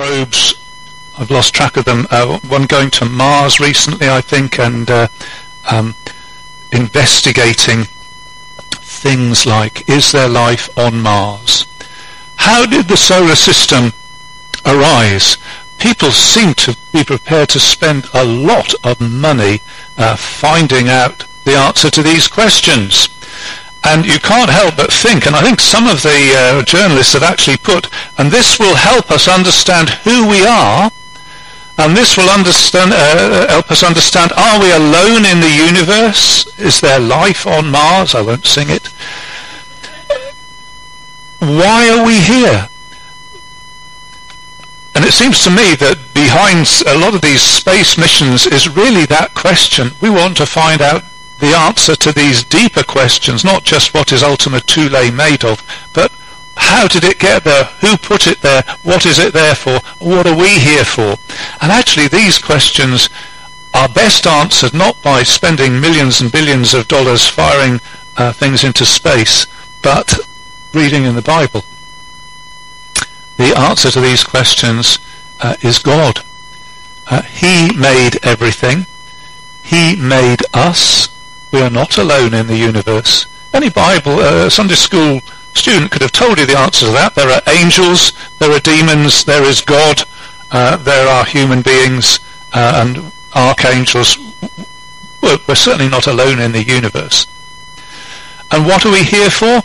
probes. I've lost track of them. Uh, one going to Mars recently, I think, and uh, um, investigating things like is there life on Mars? How did the solar system arise? People seem to be prepared to spend a lot of money uh, finding out the answer to these questions. And you can't help but think, and I think some of the uh, journalists have actually put, and this will help us understand who we are, and this will understand, uh, help us understand, are we alone in the universe? Is there life on Mars? I won't sing it. Why are we here? And it seems to me that behind a lot of these space missions is really that question. We want to find out the answer to these deeper questions, not just what is Ultima Thule made of, but how did it get there? Who put it there? What is it there for? What are we here for? And actually these questions are best answered not by spending millions and billions of dollars firing uh, things into space, but reading in the Bible. The answer to these questions uh, is God. Uh, he made everything. He made us. We are not alone in the universe. Any Bible, uh, Sunday school student could have told you the answer to that. There are angels, there are demons, there is God, uh, there are human beings uh, and archangels. We're, we're certainly not alone in the universe. And what are we here for?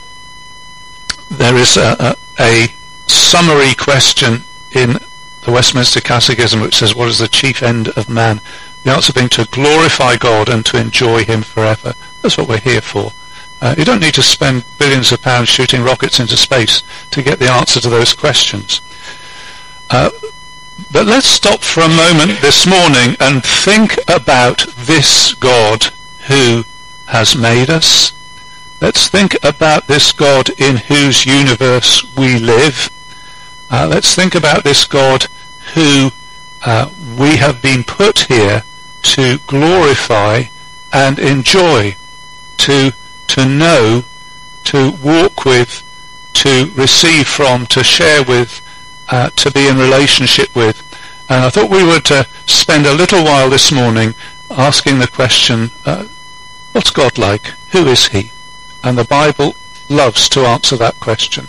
There is a, a, a summary question in the Westminster Catechism which says, what is the chief end of man? The answer being to glorify God and to enjoy Him forever. That's what we're here for. Uh, you don't need to spend billions of pounds shooting rockets into space to get the answer to those questions. Uh, but let's stop for a moment this morning and think about this God who has made us. Let's think about this God in whose universe we live. Uh, let's think about this God who uh, we have been put here to glorify and enjoy, to, to know, to walk with, to receive from, to share with, uh, to be in relationship with. And I thought we would uh, spend a little while this morning asking the question, uh, what's God like? Who is he? And the Bible loves to answer that question.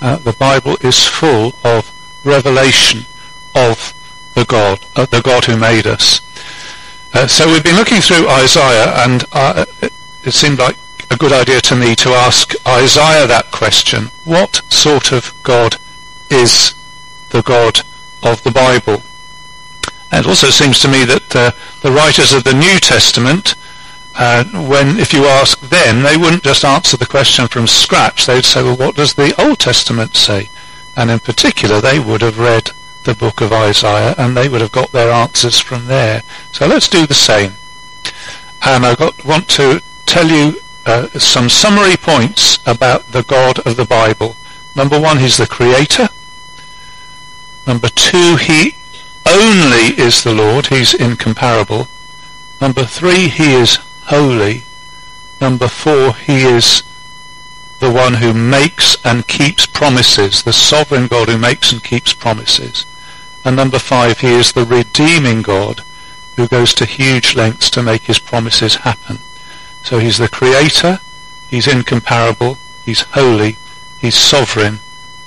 Uh, the Bible is full of revelation of the God, uh, the God who made us. Uh, so we've been looking through Isaiah, and uh, it seemed like a good idea to me to ask Isaiah that question. What sort of God is the God of the Bible? And it also seems to me that uh, the writers of the New Testament, uh, when if you ask them, they wouldn't just answer the question from scratch. They'd say, well, what does the Old Testament say? And in particular, they would have read the book of Isaiah, and they would have got their answers from there. So let's do the same. And I got, want to tell you uh, some summary points about the God of the Bible. Number one, he's the creator. Number two, he only is the Lord. He's incomparable. Number three, he is holy. Number four, he is the one who makes and keeps promises, the sovereign God who makes and keeps promises. And number five, he is the redeeming God who goes to huge lengths to make his promises happen. So he's the creator, he's incomparable, he's holy, he's sovereign,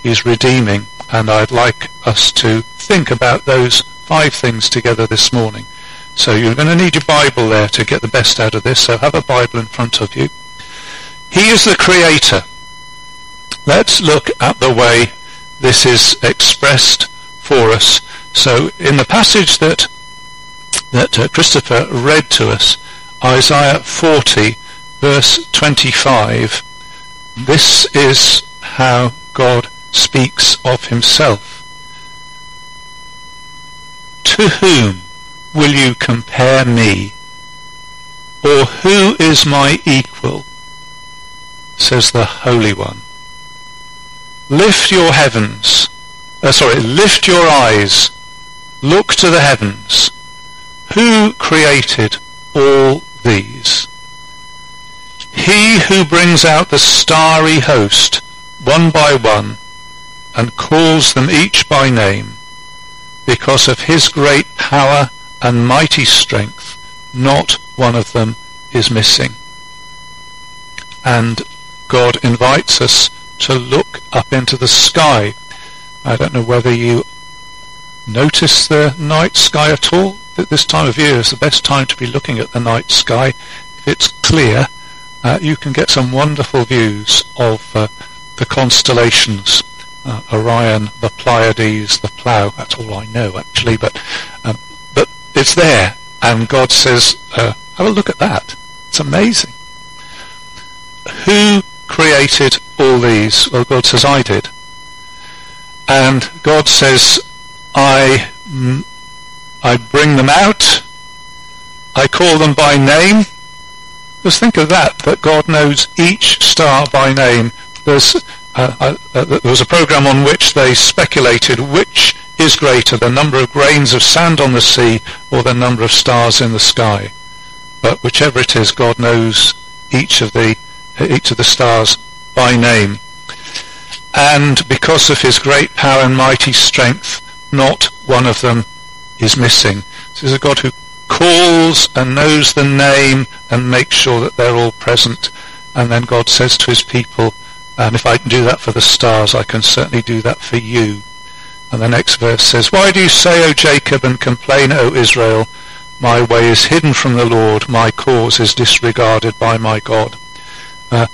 he's redeeming, and I'd like us to think about those five things together this morning. So you're going to need your Bible there to get the best out of this, so have a Bible in front of you. He is the creator. Let's look at the way this is expressed for us. So in the passage that that uh, Christopher read to us, Isaiah 40 verse 25, this is how God speaks of himself. To whom will you compare me? Or who is my equal? says the Holy One. Lift your heavens, uh, sorry, lift your eyes, look to the heavens. Who created all these? He who brings out the starry host, one by one, and calls them each by name, because of his great power and mighty strength, not one of them is missing. And God invites us to look up into the sky. I don't know whether you notice the night sky at all. At this time of year is the best time to be looking at the night sky. If it's clear, uh, you can get some wonderful views of uh, the constellations. Uh, Orion, the Pleiades, the Plough. That's all I know actually, but um, but it's there, and God says, uh, "Have a look at that. It's amazing." Who created all these? Well, God says, "I did." And God says, "I mm, I bring them out. I call them by name." Just think of that, that God knows each star by name. There's, uh, uh, uh, there was a program on which they speculated which is greater, the number of grains of sand on the sea or the number of stars in the sky. But whichever it is, God knows each of the, each of the stars by name. And because of his great power and mighty strength, not one of them is missing. This is a God who calls and knows the name and makes sure that they're all present. And then God says to his people, and if I can do that for the stars, I can certainly do that for you. And the next verse says, Why do you say, O Jacob, and complain, O Israel? My way is hidden from the Lord, my cause is disregarded by my God. Uh,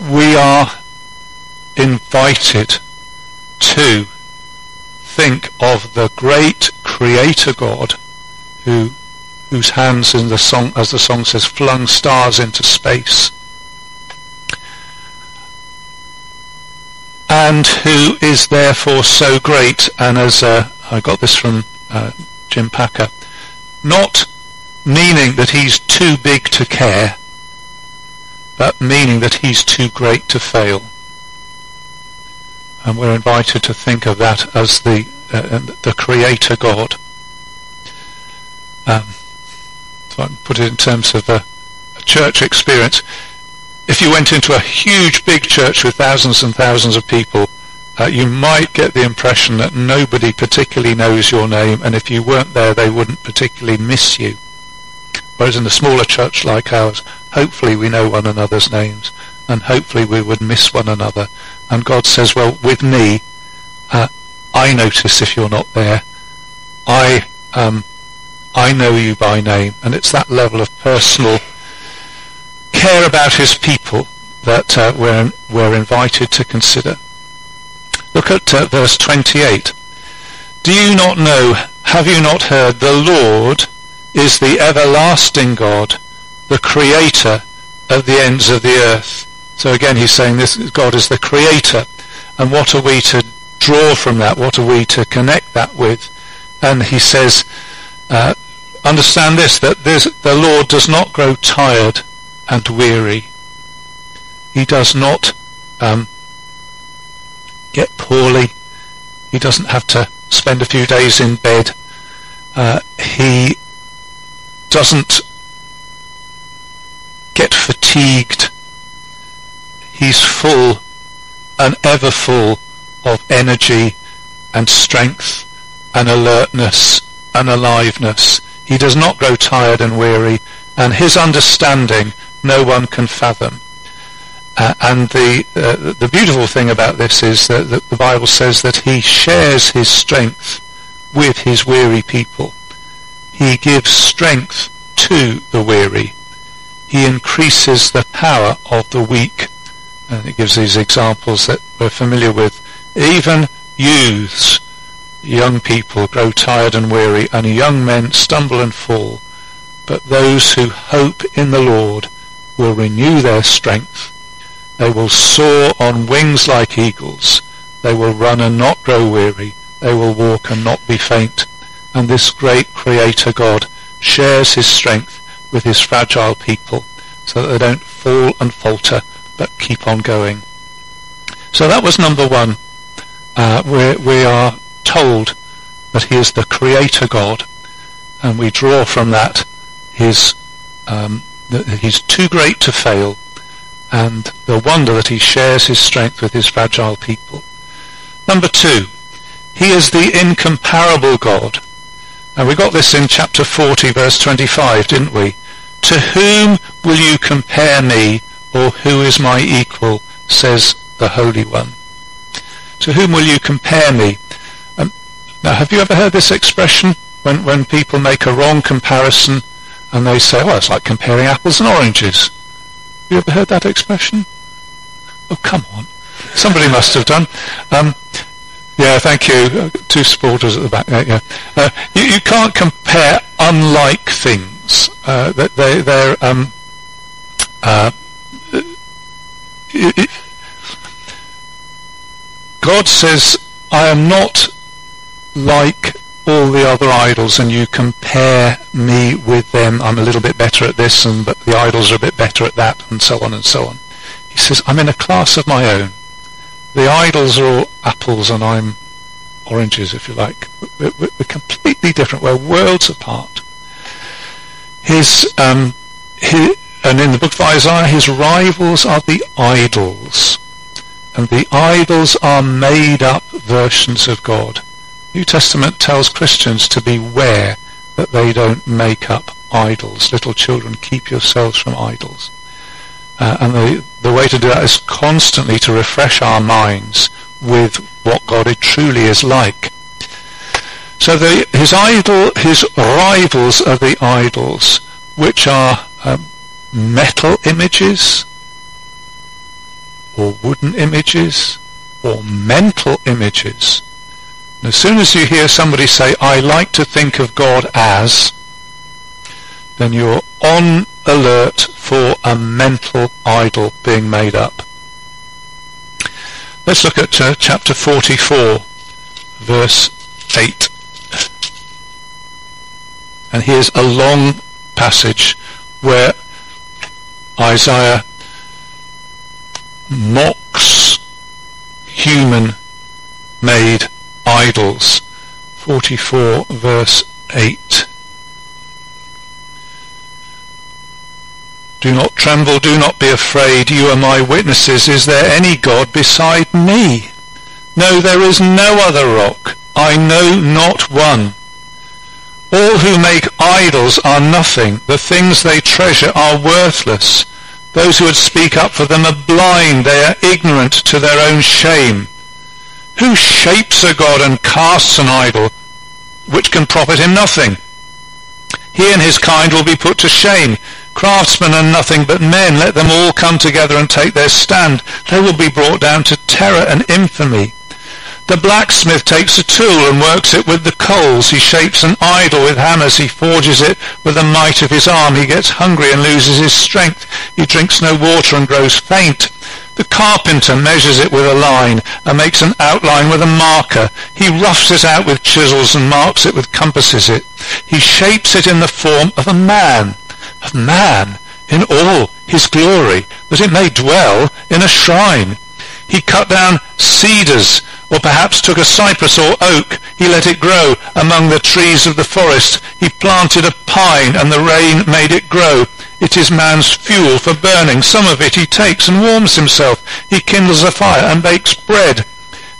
we are invited to think of the great Creator God who whose hands in the song, as the song says, flung stars into space. And who is therefore so great, and as uh, I got this from uh, Jim Packer, not meaning that he's too big to care, but meaning that he's too great to fail. And we're invited to think of that as the uh, the Creator God. Um, so I put it in terms of a, a church experience. If you went into a huge big church with thousands and thousands of people, uh, you might get the impression that nobody particularly knows your name, and if you weren't there, they wouldn't particularly miss you. Whereas in a smaller church like ours, hopefully we know one another's names, and hopefully we would miss one another. And God says, well, with me, uh, I notice if you're not there. I um, I know you by name. And it's that level of personal care about his people that uh, we're, we're invited to consider. Look at uh, verse 28. Do you not know, have you not heard, the Lord is the everlasting God, the creator of the ends of the earth. So again he's saying this God is the creator. And what are we to draw from that? What are we to connect that with? And he says, uh, understand this, that the Lord does not grow tired and weary. He does not um, get poorly. He doesn't have to spend a few days in bed. Uh, he doesn't get fatigued. He's full and ever full of energy and strength and alertness and aliveness. He does not grow tired and weary, and his understanding no one can fathom. Uh, and the uh, the beautiful thing about this is that, that the Bible says that he shares his strength with his weary people. He gives strength to the weary. He increases the power of the weak. And it gives these examples that we're familiar with. Even youths young people grow tired and weary, and young men stumble and fall. But those who hope in the Lord will renew their strength. They will soar on wings like eagles. They will run and not grow weary. They will walk and not be faint. And this great Creator God shares his strength with his fragile people so that they don't fall and falter but keep on going. So that was number one. Uh, we are told that he is the creator God, and we draw from that his um, that he's too great to fail, and the wonder that he shares his strength with his fragile people. Number two, He is the incomparable God. And we got this in chapter 40 verse 25, didn't we? To whom will you compare me, or who is my equal, says the Holy One. To whom will you compare me? Um, now, have you ever heard this expression when, when people make a wrong comparison and they say, well, it's like comparing apples and oranges. Have you ever heard that expression? Oh, come on. Somebody must have done. Um, yeah, thank you. Uh, two supporters at the back. Yeah, uh, you, you, can't compare unlike things. Uh, they, they're um, uh, God says, "I am not like all the other idols, and you compare me with them. I'm a little bit better at this, and but the idols are a bit better at that, and so on and so on." He says, "I'm in a class of my own." the idols are all apples and I'm oranges, if you like. We're, we're, completely different. We're worlds apart. His, um, his, and in the book of Isaiah, his rivals are the idols. And the idols are made up versions of God. New Testament tells Christians to beware that they don't make up idols. Little children, keep yourselves from idols. Uh, and the, the way to do that is constantly to refresh our minds with what God truly is like. So the, his idol, his rivals are the idols, which are um, metal images, or wooden images, or mental images. And as soon as you hear somebody say, I like to think of God as, then you're on alert for a mental idol being made up. Let's look at uh, chapter 44, verse 8. And here's a long passage where Isaiah mocks human-made idols. 44 verse 8. Do not tremble, do not be afraid, you are my witnesses. Is there any God beside me? No, there is no other rock. I know not one. All who make idols are nothing. The things they treasure are worthless. Those who would speak up for them are blind. They are ignorant to their own shame. Who shapes a god and casts an idol which can profit him nothing? He and his kind will be put to shame. Craftsmen are nothing but men. Let them all come together and take their stand. They will be brought down to terror and infamy. The blacksmith takes a tool and works it with the coals. He shapes an idol with hammers. He forges it with the might of his arm. He gets hungry and loses his strength. He drinks no water and grows faint. The carpenter measures it with a line and makes an outline with a marker. He roughs it out with chisels and marks it with compasses it. He shapes it in the form of a man of man in all his glory, that it may dwell in a shrine. He cut down cedars, or perhaps took a cypress or oak. He let it grow among the trees of the forest. He planted a pine, and the rain made it grow. It is man's fuel for burning. Some of it he takes and warms himself. He kindles a fire and bakes bread.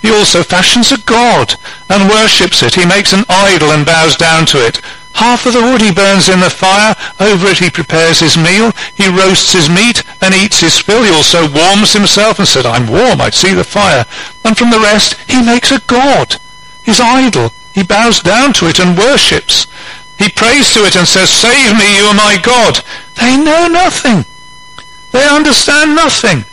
He also fashions a god and worships it. He makes an idol and bows down to it. Half of the wood he burns in the fire. Over it he prepares his meal. He roasts his meat and eats his fill. He also warms himself and said, I'm warm, I see the fire. And from the rest he makes a god, his idol. He bows down to it and worships. He prays to it and says, Save me, you are my God. They know nothing. They understand nothing.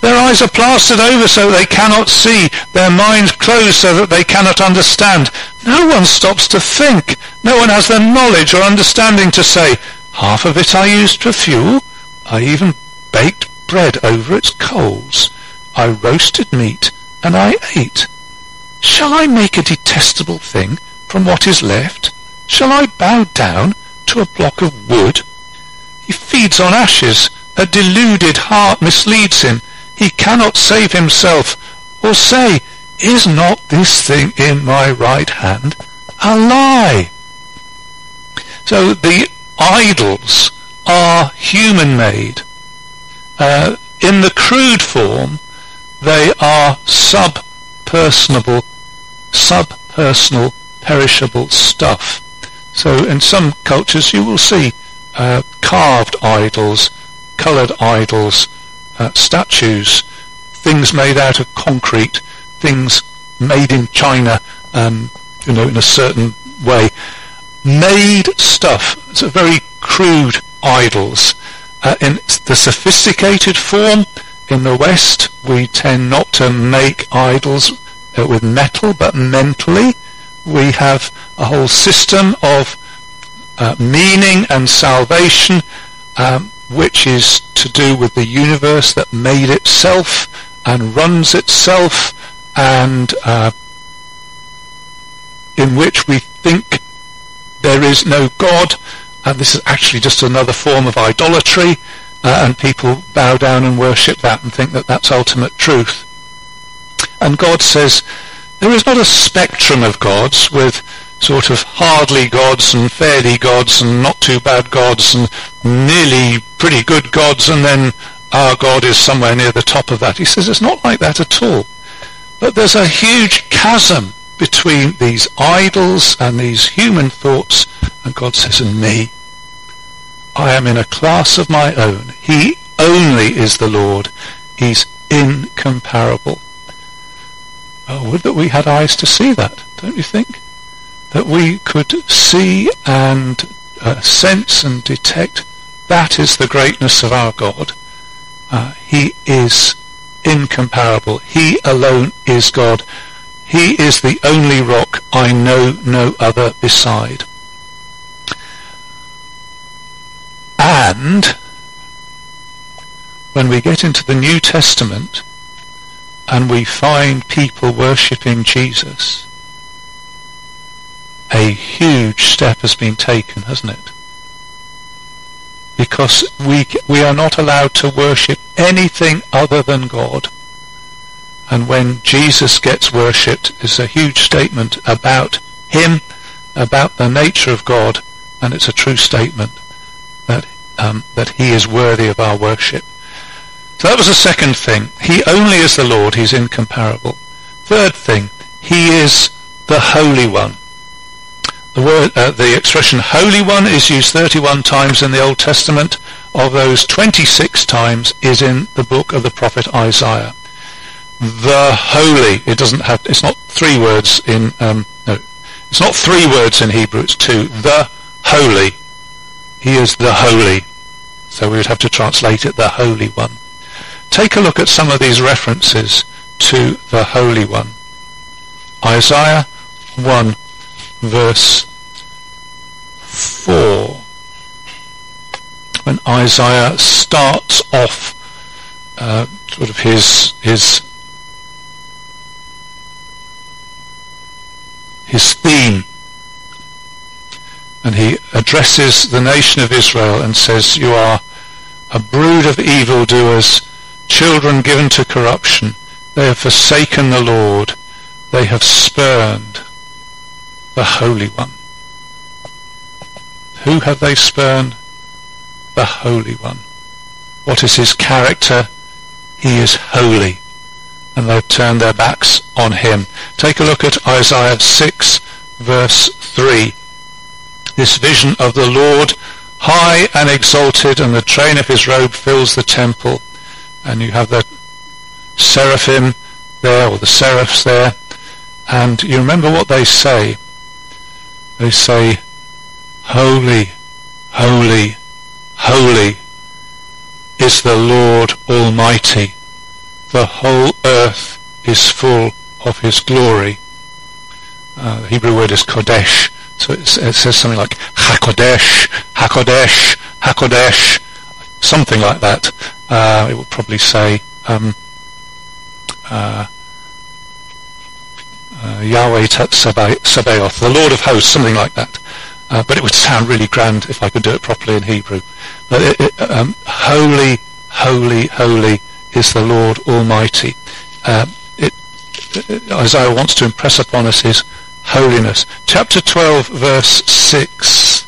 Their eyes are plastered over so they cannot see, their minds closed so that they cannot understand. No one stops to think. No one has the knowledge or understanding to say, half of it I used for fuel. I even baked bread over its coals. I roasted meat and I ate. Shall I make a detestable thing from what is left? Shall I bow down to a block of wood? He feeds on ashes. A deluded heart misleads him he cannot save himself, or say, Is not this thing in my right hand a lie? So the idols are human-made. Uh, in the crude form, they are sub-personable, sub personal, perishable stuff. So in some cultures you will see uh, carved idols, coloured idols, uh, statues, things made out of concrete, things made in China, um, you know, in a certain way. Made stuff. A very crude idols. Uh, in the sophisticated form, in the West, we tend not to make idols uh, with metal, but mentally. We have a whole system of uh, meaning and salvation, um, which is to do with the universe that made itself and runs itself, and uh, in which we think there is no God, and this is actually just another form of idolatry, uh, and people bow down and worship that and think that that's ultimate truth. And God says there is not a spectrum of gods with sort of hardly gods and fairly gods and not too bad gods and nearly pretty good gods and then our God is somewhere near the top of that. He says it's not like that at all. But there's a huge chasm between these idols and these human thoughts and God says, and me. I am in a class of my own. He only is the Lord. He's incomparable. Oh, would that we had eyes to see that, don't you think? That we could see and uh, sense and detect that is the greatness of our God. Uh, he is incomparable. He alone is God. He is the only rock. I know no other beside. And when we get into the New Testament and we find people worshipping Jesus, a huge step has been taken, hasn't it? Because we, we are not allowed to worship anything other than God. And when Jesus gets worshipped, it's a huge statement about him, about the nature of God, and it's a true statement that um, that he is worthy of our worship. So that was the second thing. He only is the Lord. He's incomparable. Third thing, he is the Holy One. The word, uh, the expression Holy One is used 31 times in the Old Testament. Of those, 26 times is in the book of the prophet Isaiah. The Holy. It doesn't have. It's not three words in. Um, no, it's not three words in Hebrew. It's two. The Holy he is the Holy. So we would have to translate it the Holy One. Take a look at some of these references to the Holy One. Isaiah 1 verse 4. When Isaiah starts off uh, sort of his his his theme and he addresses the nation of Israel and says, You are a brood of evildoers, children given to corruption. They have forsaken the Lord. They have spurned the Holy One. Who have they spurned? The Holy One. What is his character? He is holy. And they've turned their backs on him. Take a look at Isaiah 6 verse 3 this vision of the Lord high and exalted and the train of his robe fills the temple and you have the seraphim there or the seraphs there and you remember what they say they say holy holy holy is the Lord Almighty. The whole earth is full of his glory. Uh, the Hebrew word is kodesh. So it, it says something like Hakodesh, Hakodesh, Hakodesh, something like that. Uh, it would probably say um, uh, uh, Yahweh Sabaoth, the Lord of Hosts, something like that. Uh, but it would sound really grand if I could do it properly in Hebrew. But it, it, um, holy, holy, holy is the Lord Almighty. Uh, it, Isaiah wants to impress upon us his holiness. Chapter 12, verse 6.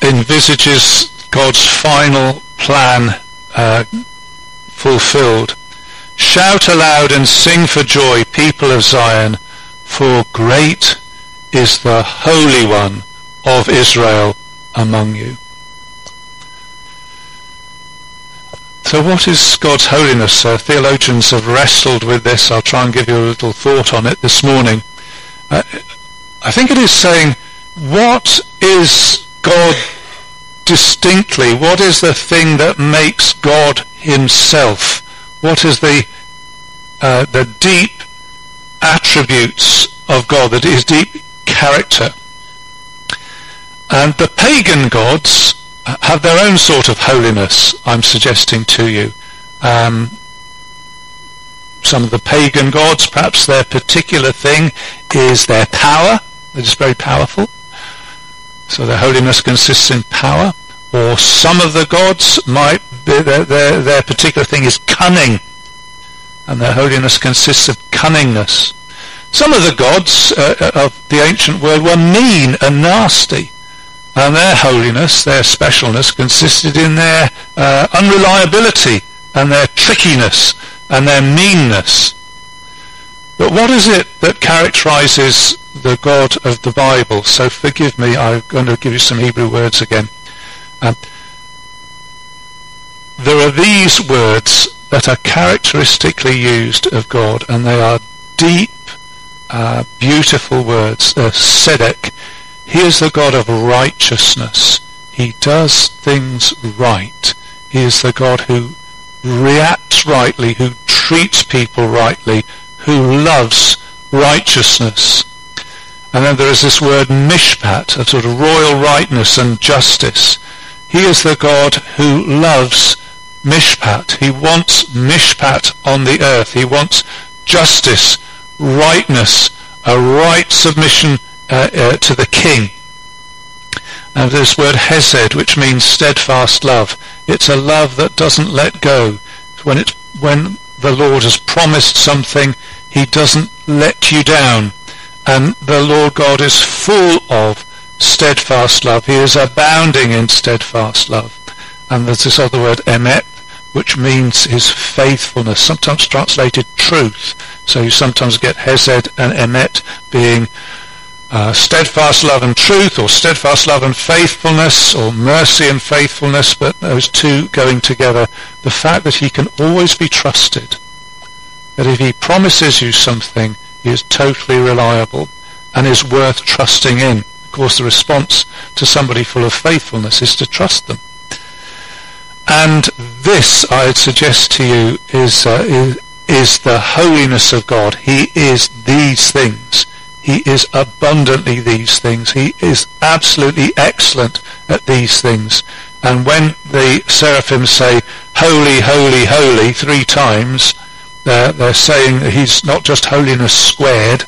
envisages God's final plan uh, fulfilled. Shout aloud and sing for joy, people of Zion, for great is the Holy One of Israel among you. So what is God's holiness? Uh, theologians have wrestled with this. I'll try and give you a little thought on it this morning. Uh, I think it is saying, what is God distinctly? What is the thing that makes God himself? What is the uh, the deep attributes of God, that is deep character? And the pagan gods have their own sort of holiness, I'm suggesting to you. Um, some of the pagan gods, perhaps their particular thing is their power. It is very powerful. So their holiness consists in power. Or some of the gods might, their, their, their particular thing is cunning. And their holiness consists of cunningness. Some of the gods uh, of the ancient world were mean and nasty. And their holiness, their specialness, consisted in their uh, unreliability and their trickiness and their meanness. But what is it that characterizes the God of the Bible? So forgive me, I'm going to give you some Hebrew words again. Um, there are these words that are characteristically used of God, and they are deep, uh, beautiful words. Uh, he is the God of righteousness. He does things right. He is the God who reacts rightly, who treats people rightly, who loves righteousness. And then there is this word mishpat, a sort of royal rightness and justice. He is the God who loves mishpat. He wants mishpat on the earth. He wants justice, rightness, a right submission uh, uh, to the king. And this word hesed, which means steadfast love. It's a love that doesn't let go. When it's when the Lord has promised something, He doesn't let you down. And the Lord God is full of steadfast love. He is abounding in steadfast love. And there's this other word, emet, which means his faithfulness, sometimes translated truth. So you sometimes get hesed and emet being uh, steadfast love and truth, or steadfast love and faithfulness, or mercy and faithfulness, but those two going together. The fact that he can always be trusted. That if he promises you something, he is totally reliable and is worth trusting in. Of course, the response to somebody full of faithfulness is to trust them. And this, I would suggest to you, is, uh, is, is the holiness of God. He is these things. He is abundantly these things. He is absolutely excellent at these things. And when the seraphim say, Holy, Holy, Holy, three times, they're, they're saying that he's not just holiness squared,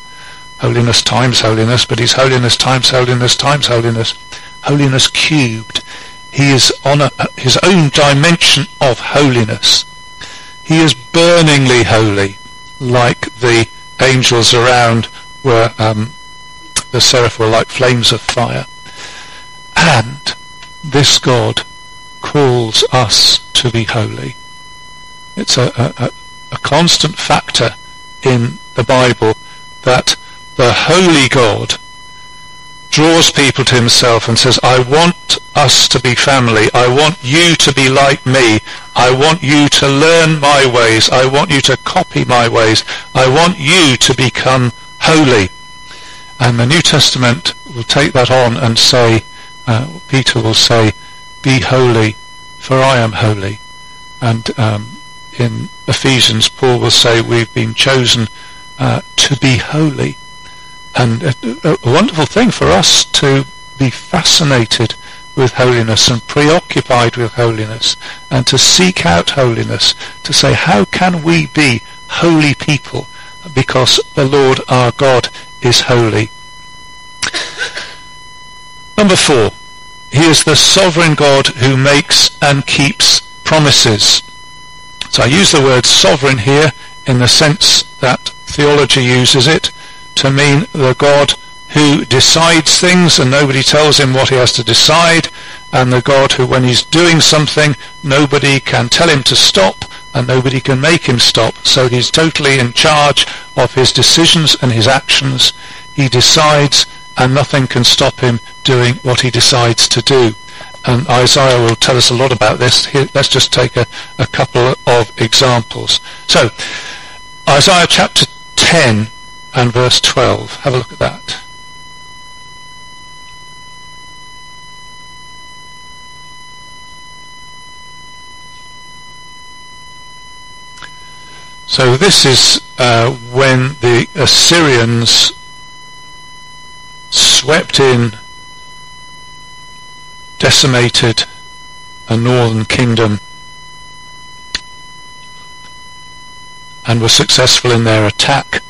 holiness times holiness, but he's holiness times holiness times holiness, holiness cubed. He is on a, his own dimension of holiness. He is burningly holy, like the angels around were um, the seraph were like flames of fire. And this God calls us to be holy. It's a, a, a constant factor in the Bible that the holy God draws people to himself and says, I want us to be family. I want you to be like me. I want you to learn my ways. I want you to copy my ways. I want you to become holy. And the New Testament will take that on and say, uh, Peter will say, be holy, for I am holy. And um, in Ephesians, Paul will say, we've been chosen uh, to be holy. And a, a, wonderful thing for us to be fascinated with holiness and preoccupied with holiness and to seek out holiness, to say, how can we be holy people? because the Lord our God is holy. Number four, he is the sovereign God who makes and keeps promises. So I use the word sovereign here in the sense that theology uses it to mean the God who decides things and nobody tells him what he has to decide and the God who when he's doing something nobody can tell him to stop and nobody can make him stop. So he's totally in charge of his decisions and his actions. He decides and nothing can stop him doing what he decides to do. And Isaiah will tell us a lot about this. Here, let's just take a, a couple of examples. So, Isaiah chapter 10 and verse 12. Have a look at that. So this is uh, when the Assyrians swept in, decimated a northern kingdom and were successful in their attack.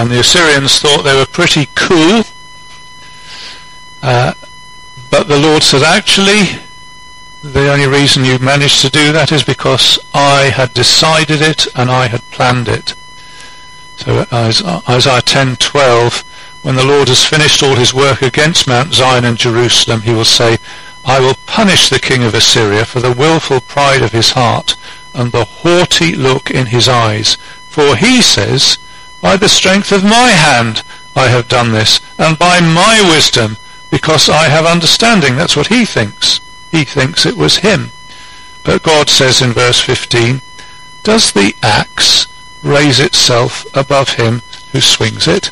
And the Assyrians thought they were pretty cool. Uh, but the Lord said, actually, the only reason you managed to do that is because I had decided it and I had planned it. So Isaiah 10:12, when the Lord has finished all his work against Mount Zion and Jerusalem, he will say, I will punish the king of Assyria for the wilful pride of his heart and the haughty look in his eyes. For he says, By the strength of my hand I have done this, and by my wisdom, because I have understanding. That's what he thinks he thinks it was him. But God says in verse 15, Does the axe raise itself above him who swings it?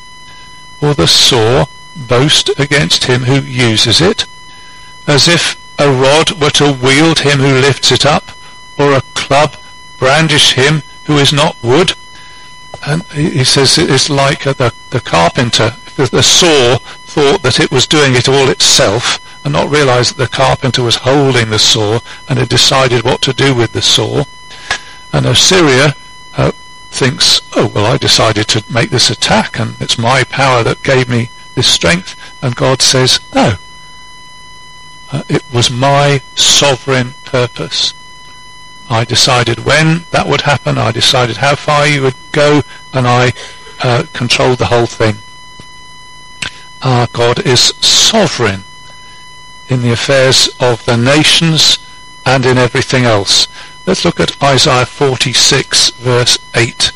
Or the saw boast against him who uses it? As if a rod were to wield him who lifts it up, or a club brandish him who is not wood? And he says it's like the, the carpenter. The, saw thought that it was doing it all itself, and not realize that the carpenter was holding the saw and had decided what to do with the saw. And Assyria uh, thinks, oh, well, I decided to make this attack and it's my power that gave me this strength. And God says, no. Uh, it was my sovereign purpose. I decided when that would happen. I decided how far you would go, and I uh, controlled the whole thing. Our God is sovereign in the affairs of the nations and in everything else. Let's look at Isaiah 46 verse 8.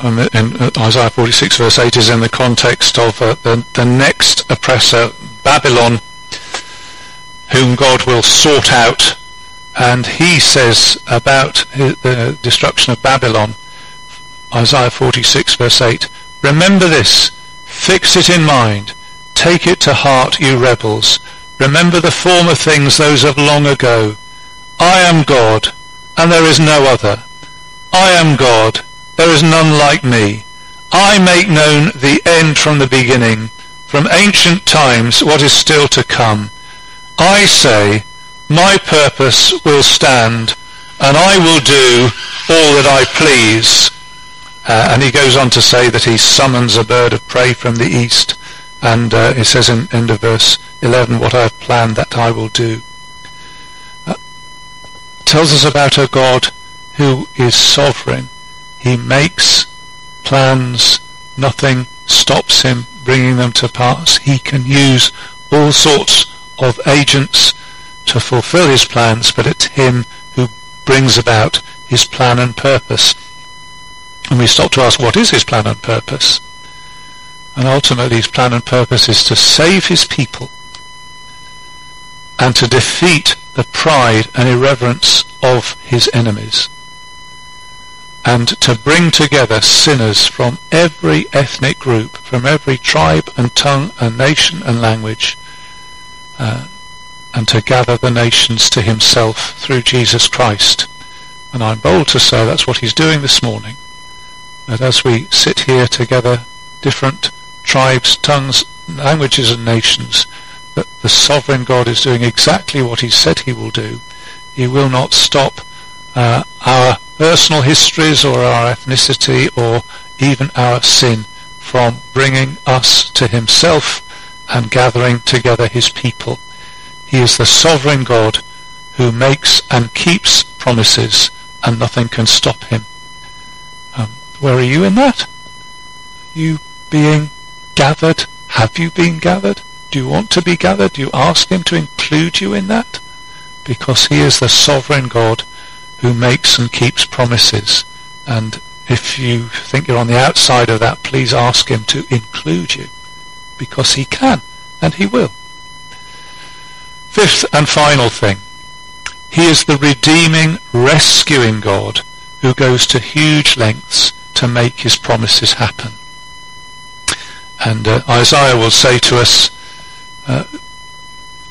Um, uh, Isaiah 46 verse 8 is in the context of uh, the, the next oppressor, Babylon, whom God will sort out. And he says about the destruction of Babylon, Isaiah 46 verse 8, Remember this, fix it in mind, take it to heart, you rebels. Remember the former things, those of long ago. I am God, and there is no other. I am God, there is none like me. I make known the end from the beginning, from ancient times what is still to come. I say, my purpose will stand, and I will do all that I please. Uh, and he goes on to say that he summons a bird of prey from the east, and uh, he says in end of verse 11, what I have planned that I will do. Uh, tells us about a God who is sovereign he makes plans. Nothing stops him bringing them to pass. He can use all sorts of agents to fulfill his plans, but it's him who brings about his plan and purpose. And we stop to ask, what is his plan and purpose? And ultimately his plan and purpose is to save his people and to defeat the pride and irreverence of his enemies and to bring together sinners from every ethnic group, from every tribe and tongue and nation and language, uh, and to gather the nations to himself through Jesus Christ. And I'm bold to say that's what he's doing this morning. That as we sit here together, different tribes, tongues, languages and nations, that the sovereign God is doing exactly what he said he will do. He will not stop uh, our personal histories or our ethnicity or even our sin from bringing us to himself and gathering together his people. He is the sovereign God who makes and keeps promises, and nothing can stop him. Um, where are you in that? You being gathered? Have you been gathered? Do you want to be gathered? Do you ask him to include you in that? Because he is the sovereign God who makes and keeps promises. And if you think you're on the outside of that, please ask him to include you. Because he can, and he will. Fifth and final thing. He is the redeeming, rescuing God who goes to huge lengths to make his promises happen. And uh, Isaiah will say to us, uh,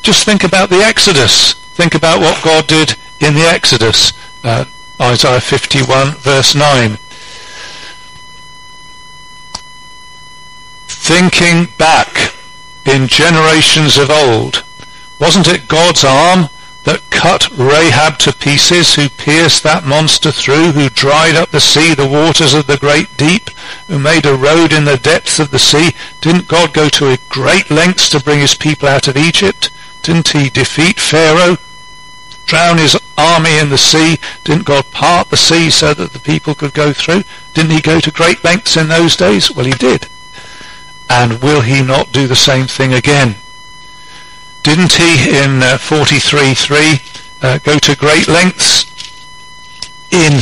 just think about the Exodus. Think about what God did in the Exodus. Uh, Isaiah 51 verse 9. Thinking back in generations of old, wasn't it God's arm that cut Rahab to pieces, who pierced that monster through, who dried up the sea, the waters of the great deep, who made a road in the depths of the sea? Didn't God go to great lengths to bring his people out of Egypt? Didn't he defeat Pharaoh? Drown his army in the sea? Didn't God part the sea so that the people could go through? Didn't he go to great lengths in those days? Well, he did. And will he not do the same thing again? Didn't he in uh, 43.3 uh, go to great lengths in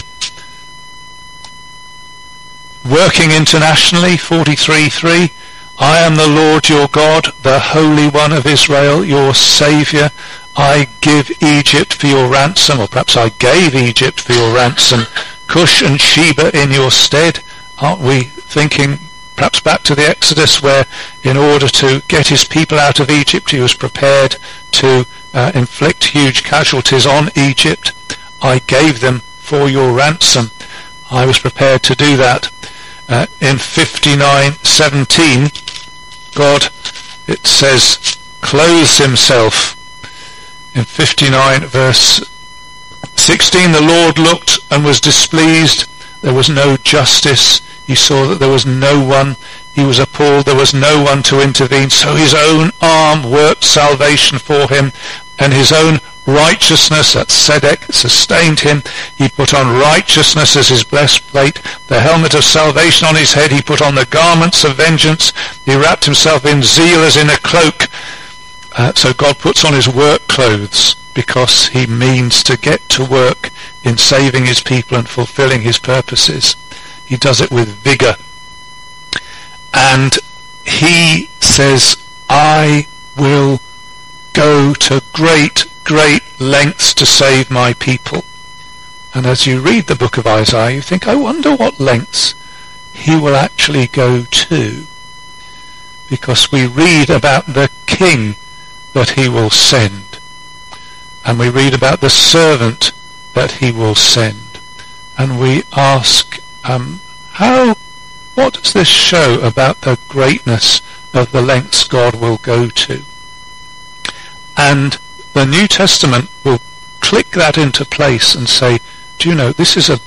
working internationally? 43.3 I am the Lord your God, the Holy One of Israel, your Saviour. I give Egypt for your ransom, or perhaps I gave Egypt for your ransom, Cush and Sheba in your stead. Aren't we thinking perhaps back to the Exodus where in order to get his people out of Egypt he was prepared to uh, inflict huge casualties on Egypt. I gave them for your ransom. I was prepared to do that. Uh, in 59:17 God it says clothes himself in 59 verse 16 the Lord looked and was displeased there was no justice he saw that there was no one. He was appalled. There was no one to intervene. So his own arm worked salvation for him, and his own righteousness, that Tzedek, sustained him. He put on righteousness as his breastplate, the helmet of salvation on his head. He put on the garments of vengeance. He wrapped himself in zeal as in a cloak. Uh, so God puts on his work clothes because he means to get to work in saving his people and fulfilling his purposes. He does it with vigor. And he says, I will go to great, great lengths to save my people. And as you read the book of Isaiah, you think, I wonder what lengths he will actually go to. Because we read about the king that he will send. And we read about the servant that he will send. And we ask um, how, what does this show about the greatness of the lengths God will go to? And the New Testament will click that into place and say, do you know, this is a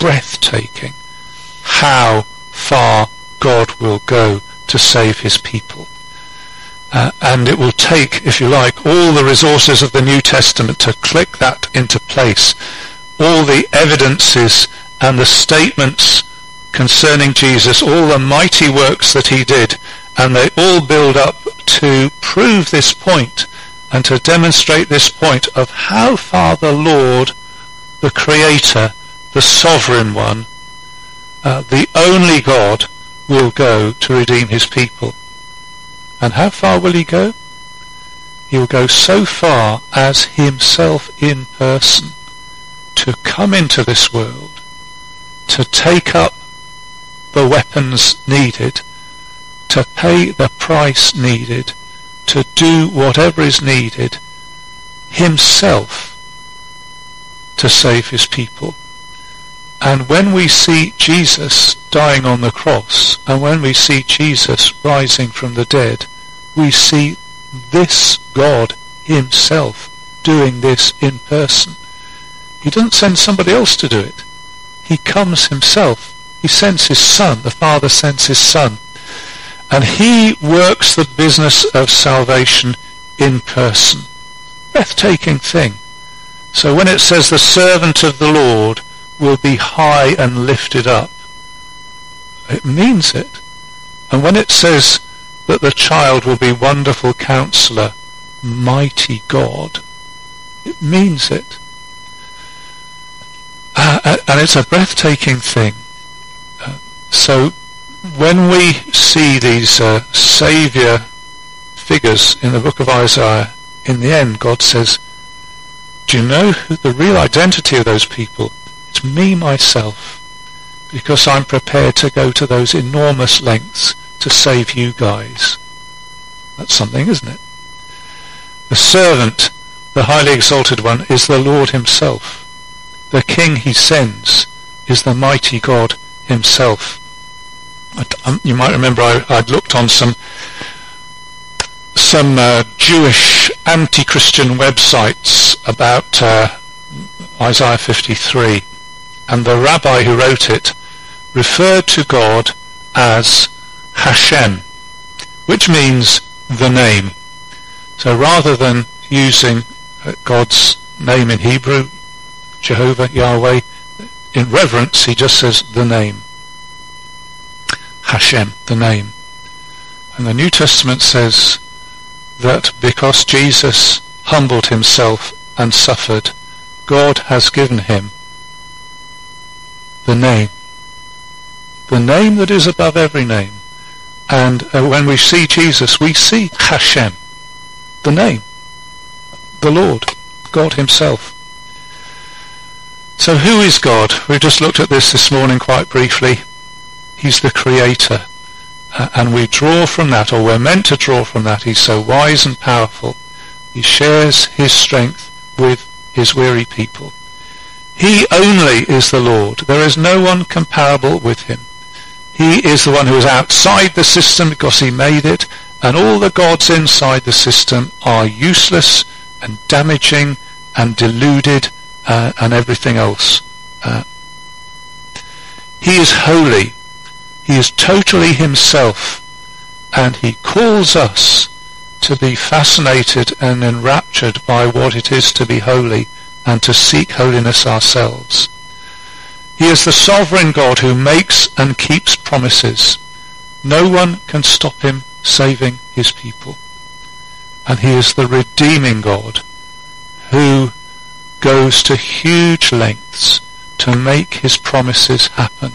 breathtaking how far God will go to save his people. Uh, and it will take, if you like, all the resources of the New Testament to click that into place. All the evidences and the statements concerning Jesus, all the mighty works that he did, and they all build up to prove this point and to demonstrate this point of how far the Lord, the Creator, the Sovereign One, uh, the only God, will go to redeem his people. And how far will he go? He will go so far as himself in person to come into this world to take up the weapons needed, to pay the price needed, to do whatever is needed himself to save his people. And when we see Jesus dying on the cross, and when we see Jesus rising from the dead, we see this God himself doing this in person. He doesn't send somebody else to do it. He comes himself. He sends his son. The Father sends his son. And he works the business of salvation in person. Breathtaking thing. So when it says the servant of the Lord will be high and lifted up, it means it. And when it says that the child will be wonderful counselor, mighty God, it means it. Uh, uh and it's a breathtaking thing. Uh, so when we see these uh, Saviour figures in the book of Isaiah, in the end God says, do you know the real identity of those people? It's me, myself, because I'm prepared to go to those enormous lengths to save you guys. That's something, isn't it? The servant, the highly exalted one, is the Lord himself. The king he sends is the mighty God himself. Um, you might remember I, would looked on some some uh, Jewish anti-Christian websites about uh, Isaiah 53, and the rabbi who wrote it referred to God as Hashem, which means the name. So rather than using uh, God's name in Hebrew, Jehovah, Yahweh, in reverence, he just says the name. Hashem, the name. And the New Testament says that because Jesus humbled himself and suffered, God has given him the name. The name that is above every name. And uh, when we see Jesus, we see Hashem, the name, the Lord, God himself. So who is God? We've just looked at this this morning quite briefly. He's the creator. Uh, and we draw from that, or we're meant to draw from that. He's so wise and powerful. He shares his strength with his weary people. He only is the Lord. There is no one comparable with him. He is the one who is outside the system because he made it, and all the gods inside the system are useless and damaging and deluded uh, and everything else. Uh, he is holy he is totally himself, and he calls us to be fascinated and enraptured by what it is to be holy and to seek holiness ourselves. He is the sovereign God who makes and keeps promises. No one can stop him saving his people. And he is the redeeming God who goes to huge lengths to make his promises happen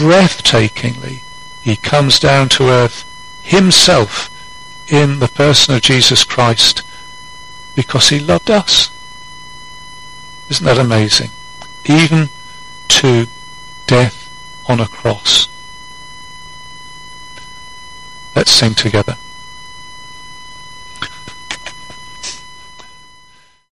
breathtakingly, he comes down to earth himself in the person of Jesus Christ because he loved us. Isn't that amazing? Even to death on a cross. Let's sing together.